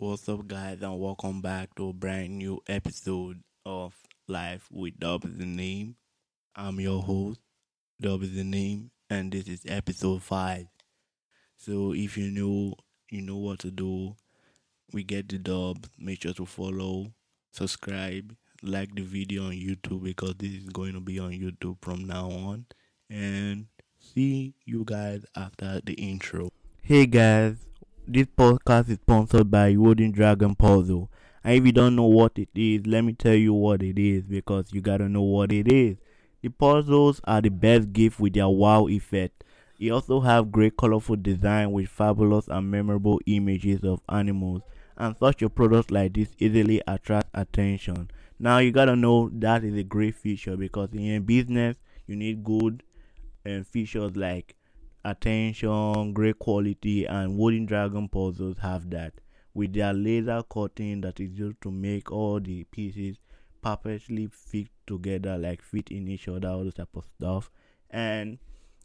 What's up, guys, and welcome back to a brand new episode of Life with Dub is the Name. I'm your host, Dub is the Name, and this is episode 5. So, if you know, you know what to do. We get the dub. Make sure to follow, subscribe, like the video on YouTube because this is going to be on YouTube from now on. And see you guys after the intro. Hey, guys. This podcast is sponsored by Unidragon Puzzle. And if you don't know what it is, let me tell you what it is because you gotta know what it is. The puzzles are the best gift with their wow effect. It also have great colorful design with fabulous and memorable images of animals. And such a product like this easily attract attention. Now you gotta know that is a great feature because in a business you need good um, features like attention, great quality, and Unidragon puzzles have that. With their laser cutting that is used to make all the pieces perfectly fit together, like fit in each other, all this type of stuff. And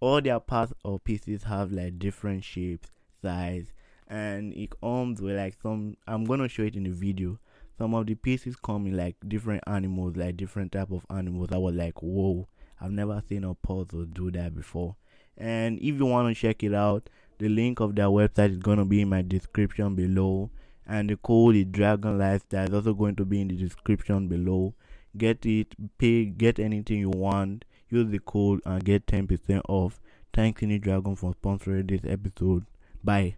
all their parts or pieces have like different shapes, size, and it comes with like some. I'm gonna show it in the video. Some of the pieces come in like different animals, like different type of animals. I was like, whoa, I've never seen a puzzle do that before. And if you want to check it out, the link of their website is going to be in my description below. And the code is Dragon Lifestyle is also going to be in the description below. Get it, pay, get anything you want. Use the code and get 10% off. Thanks, Unidragon, for sponsoring this episode. Bye.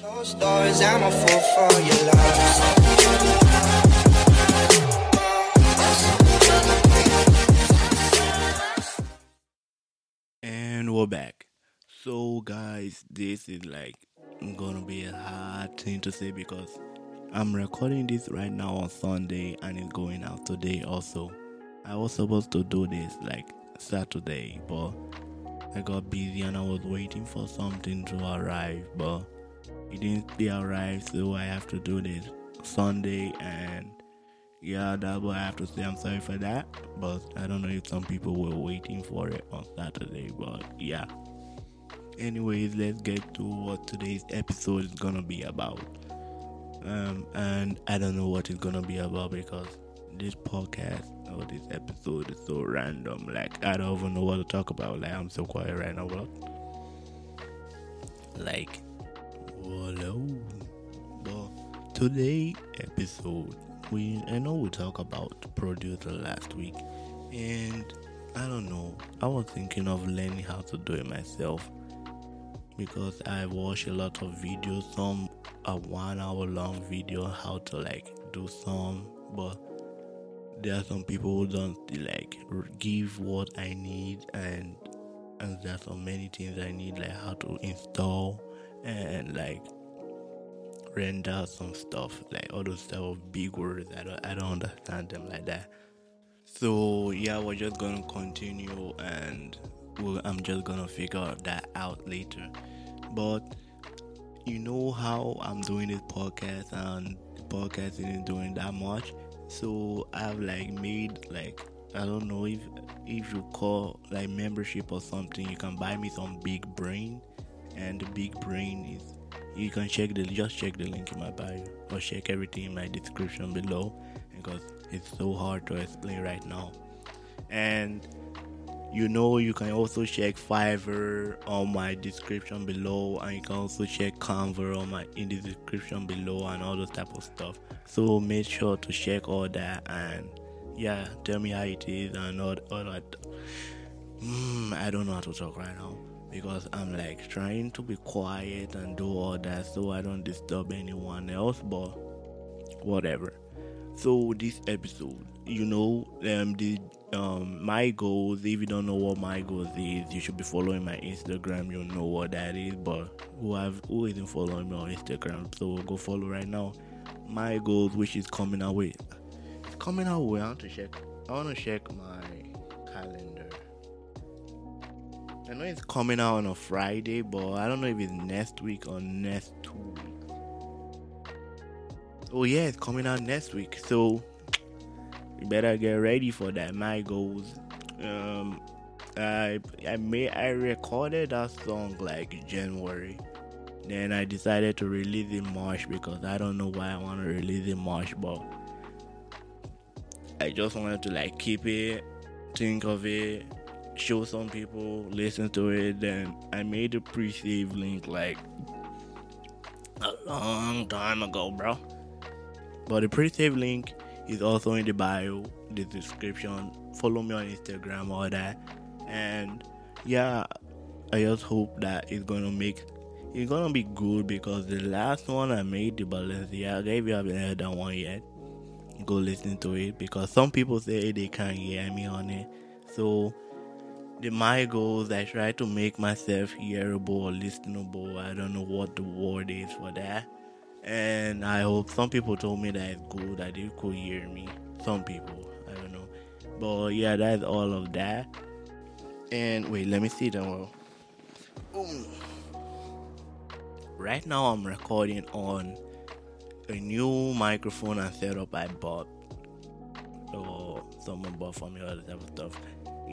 Doors, I'm a fool for your love. And we're back. So, guys, this is like gonna be a hard thing to say because I'm recording this right now on Sunday and it's going out today also. I was supposed to do this like Saturday, but I got busy and I was waiting for something to arrive, but it didn't arrive, so I have to do this Sunday and yeah, what I have to say. I'm sorry for that, but I don't know if some people were waiting for it on Saturday, but yeah. Anyways, let's get to what today's episode is gonna be about. Um, and I don't know what it's gonna be about because this podcast or this episode is so random. Like I don't even know what to talk about. Like I'm so quiet right now, but like, hello. But today episode we I know we talked about producer last week, and I don't know. I was thinking of learning how to do it myself because I watch a lot of videos. Some a one hour long video how to like do some, but there are some people who don't like give what I need, and and there are so many things I need like how to install and like render some stuff like all those type of big words i don't i don't understand them like that. So yeah we're just gonna continue and we'll, i'm just gonna figure that out later. But you know how i'm doing this podcast and the podcast isn't doing that much? So i've like made like i don't know if if you call like membership or something you can buy me some big brain. And the big brain is you can check the just check the link in my bio or check everything in my description below because it's so hard to explain right now. And you know you can also check fiverr on my description below and you can also check canva on my in the description below and all those type of stuff. So make sure to check all that and yeah tell me how it is and all, all that. Mm, i don't know how to talk right now because I'm like trying to be quiet and do all that so I don't disturb anyone else, but whatever. So this episode, you know, um, the um my goals. If you don't know what my goals is, you should be following my Instagram. You'll know what that is. But who have who isn't following me on Instagram? So go follow right now. My goals, which is coming out with, coming out with. I want to check. I want to check my I know it's coming out on a Friday, but I don't know if it's next week or next two weeks. Oh yeah, it's coming out next week, so you better get ready for that. My goals. Um, I I made I recorded that song like January, Then I decided to release in March because I don't know why I want to release in March, but I just wanted to like keep it, think of it, show some people, listen to it. Then I made a pre-save link like a long time ago, bro. But the pre-save link is also in the bio, the description. Follow me on Instagram, all that. And yeah, I just hope that it's gonna make it's gonna be good because the last one I made, the Balenciaga, if you haven't heard that one yet, go listen to it because some people say they can't hear me on it. So the my goals I try to make myself hearable or listenable. I don't know what the word is for that. And I hope some people told me that it's good that they could hear me. Some people, I don't know. But yeah, that's all of that. And wait, let me see that one. Boom. Right now I'm recording on a new microphone and setup I bought. Or oh, someone bought for me, all that type of stuff.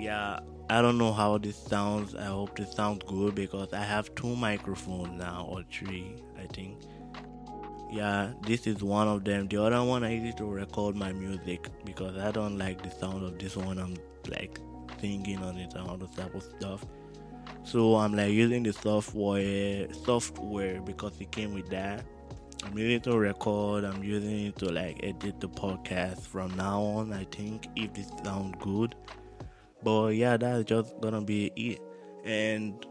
Yeah, I don't know how this sounds. I hope this sounds good because I have two microphones now, or three, I think. Yeah, this is one of them. The other one I use to record my music because I don't like the sound of this one. I'm like singing on it and all the type of stuff. So I'm like using the software software because it came with that. I'm using it to record, I'm using it to like edit the podcast from now on, I think, if this sounds good. But yeah, that's just gonna be it. And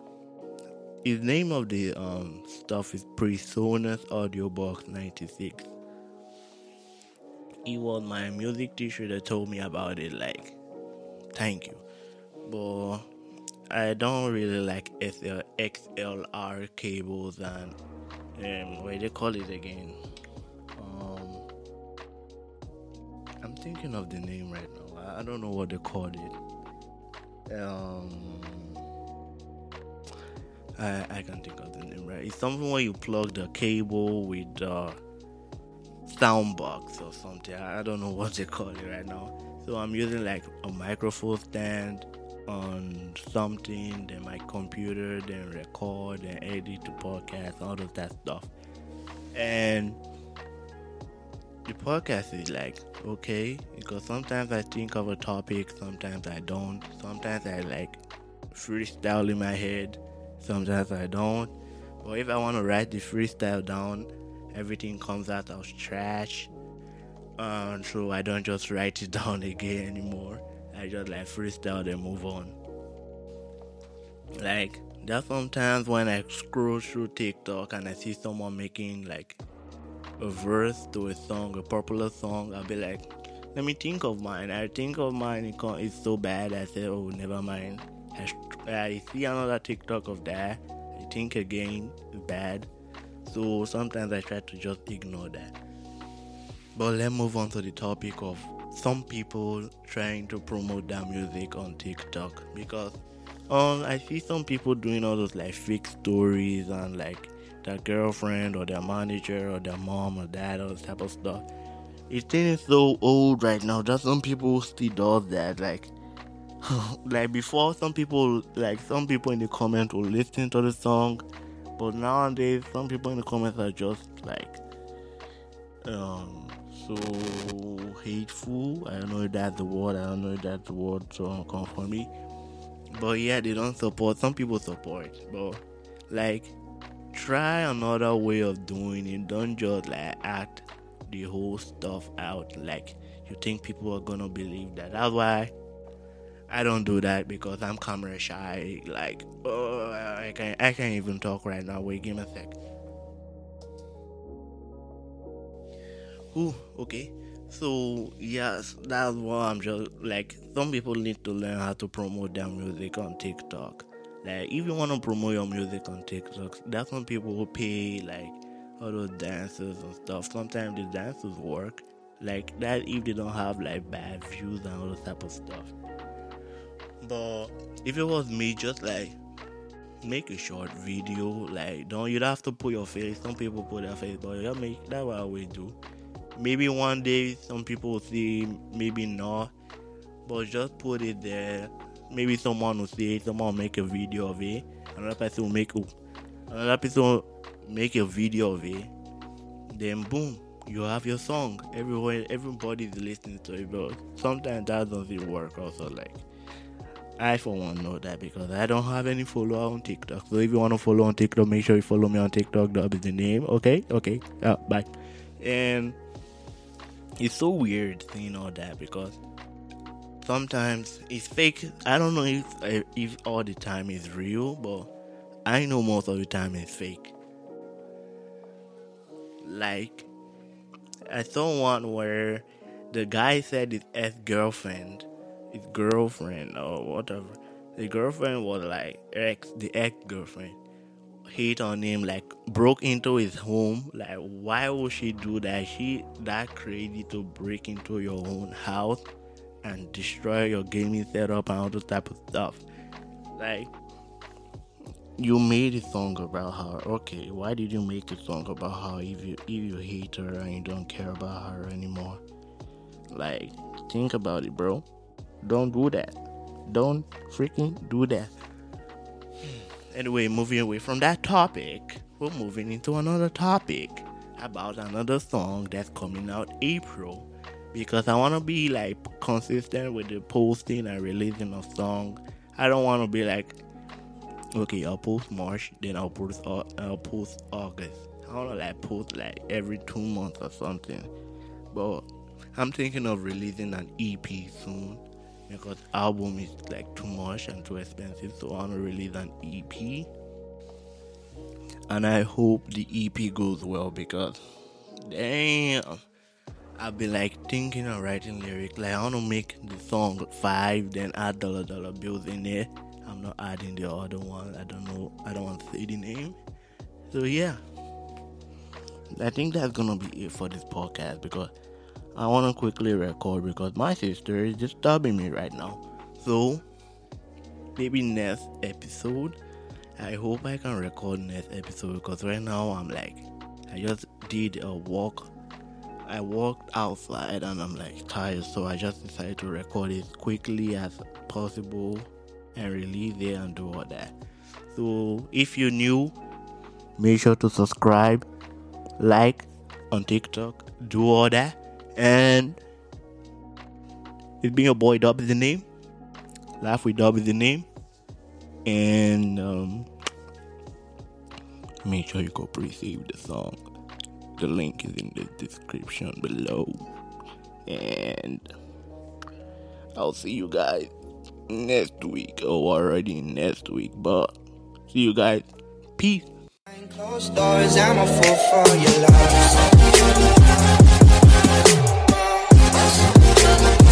his name of the um stuff is Presonus Audiobox 96. It was my music teacher that told me about it, like, thank you. But I don't really like SL, XLR cables and um, what they call it again. Um, I'm thinking of the name right now. I, I don't know what they called it. Um, I I can't think of the name right. It's something where you plug the cable with the sound box or something. I, I don't know what they call it right now. So I'm using like a microphone stand on something, then my computer, then record and edit the podcast, all of that stuff. And the podcast is like okay because sometimes I think of a topic, sometimes I don't. Sometimes I like freestyle in my head, sometimes I don't. But if I want to write the freestyle down, everything comes out as trash. Um, so I don't just write it down again anymore. I just like freestyle and move on. Like there's sometimes when I scroll through TikTok and I see someone making like a verse to a song, a popular song, I'll be like, let me think of mine. I think of mine, it's so bad. I say, oh, never mind. I, see another TikTok of that. I think again, bad. So sometimes I try to just ignore that. But let's move on to the topic of some people trying to promote their music on TikTok because um I see some people doing all those like fake stories and like their girlfriend or their manager or their mom or dad or type of stuff. It's getting so old right now that some people still does that. Like like before some people like some people in the comments will listen to the song but nowadays some people in the comments are just like um so hateful. I don't know if that's the word. I don't know if that's the word so come for me. But yeah, they don't support. Some people support, but like try another way of doing it. Don't just like act the whole stuff out like you think people are gonna believe that. That's why I don't do that because I'm camera shy. Like, oh, I can't, I can't even talk right now. Wait, give me a sec. Ooh, okay. So yes, that's why I'm just like some people need to learn how to promote their music on TikTok. Like if you want to promote your music on TikTok, that's when people will pay like all those dances and stuff. Sometimes the dances work. Like that if they don't have like bad views and all that type of stuff. But if it was me, just like make a short video. Like don't you don't have to put your face. Some people put their face, but yeah, make that's what we do maybe one day some people will see maybe not but just put it there maybe someone will see it someone will make a video of it another person will make another person make a video of it, then boom, you have your song. Everywhere, everybody's listening to it, but sometimes that doesn't work. Also, like I for one know that because I don't have any follower on TikTok. So if you want to follow on TikTok, make sure you follow me on TikTok. That is the name. Okay, okay. Yeah, bye. And it's so weird seeing all that because sometimes it's fake. I don't know if uh, if all the time is real, but I know most of the time it's fake. Like I saw one where the guy said his ex girlfriend, his girlfriend or whatever, the girlfriend was like ex, the ex girlfriend hit on him, like broke into his home. Like, why would she do that? She that crazy to break into your own house and destroy your gaming setup and all those type of stuff. Like, you made a song about her. Okay, why did you make a song about her if you if you hate her and you don't care about her anymore? Like, think about it, bro. Don't do that. Don't freaking do that. Anyway, moving away from that topic, we're moving into another topic about another song that's coming out April. Because I want to be like consistent with the posting and releasing of song. I don't want to be like, okay, I'll post March, then I'll post I'll post August. I want to like post like every two months or something. But I'm thinking of releasing an EP soon because album is like too much and too expensive so i want to release an ep and i hope the ep goes well because damn i've be like thinking of writing lyrics. Like i want to make the song five then add dollar dollar bills in there. I'm not adding the other one. I don't know. I don't want to say the name. So yeah. I think that's gonna be it for this podcast because I want to quickly record because my sister is disturbing me right now. So, maybe next episode, I hope I can record next episode because right now I'm like, I just did a walk. I walked outside and I'm like tired, so I just decided to record it quickly as possible and release it and do all that. So, if you're new, make sure to subscribe, like on TikTok, do all that and it's being a boy Dub is the name. Life with Dub is the name. And um, make sure you go pre-save the song. The link is in the description below. And I'll see you guys next week or already next week. But see you guys. Peace. Doors, I'm a fool for your love.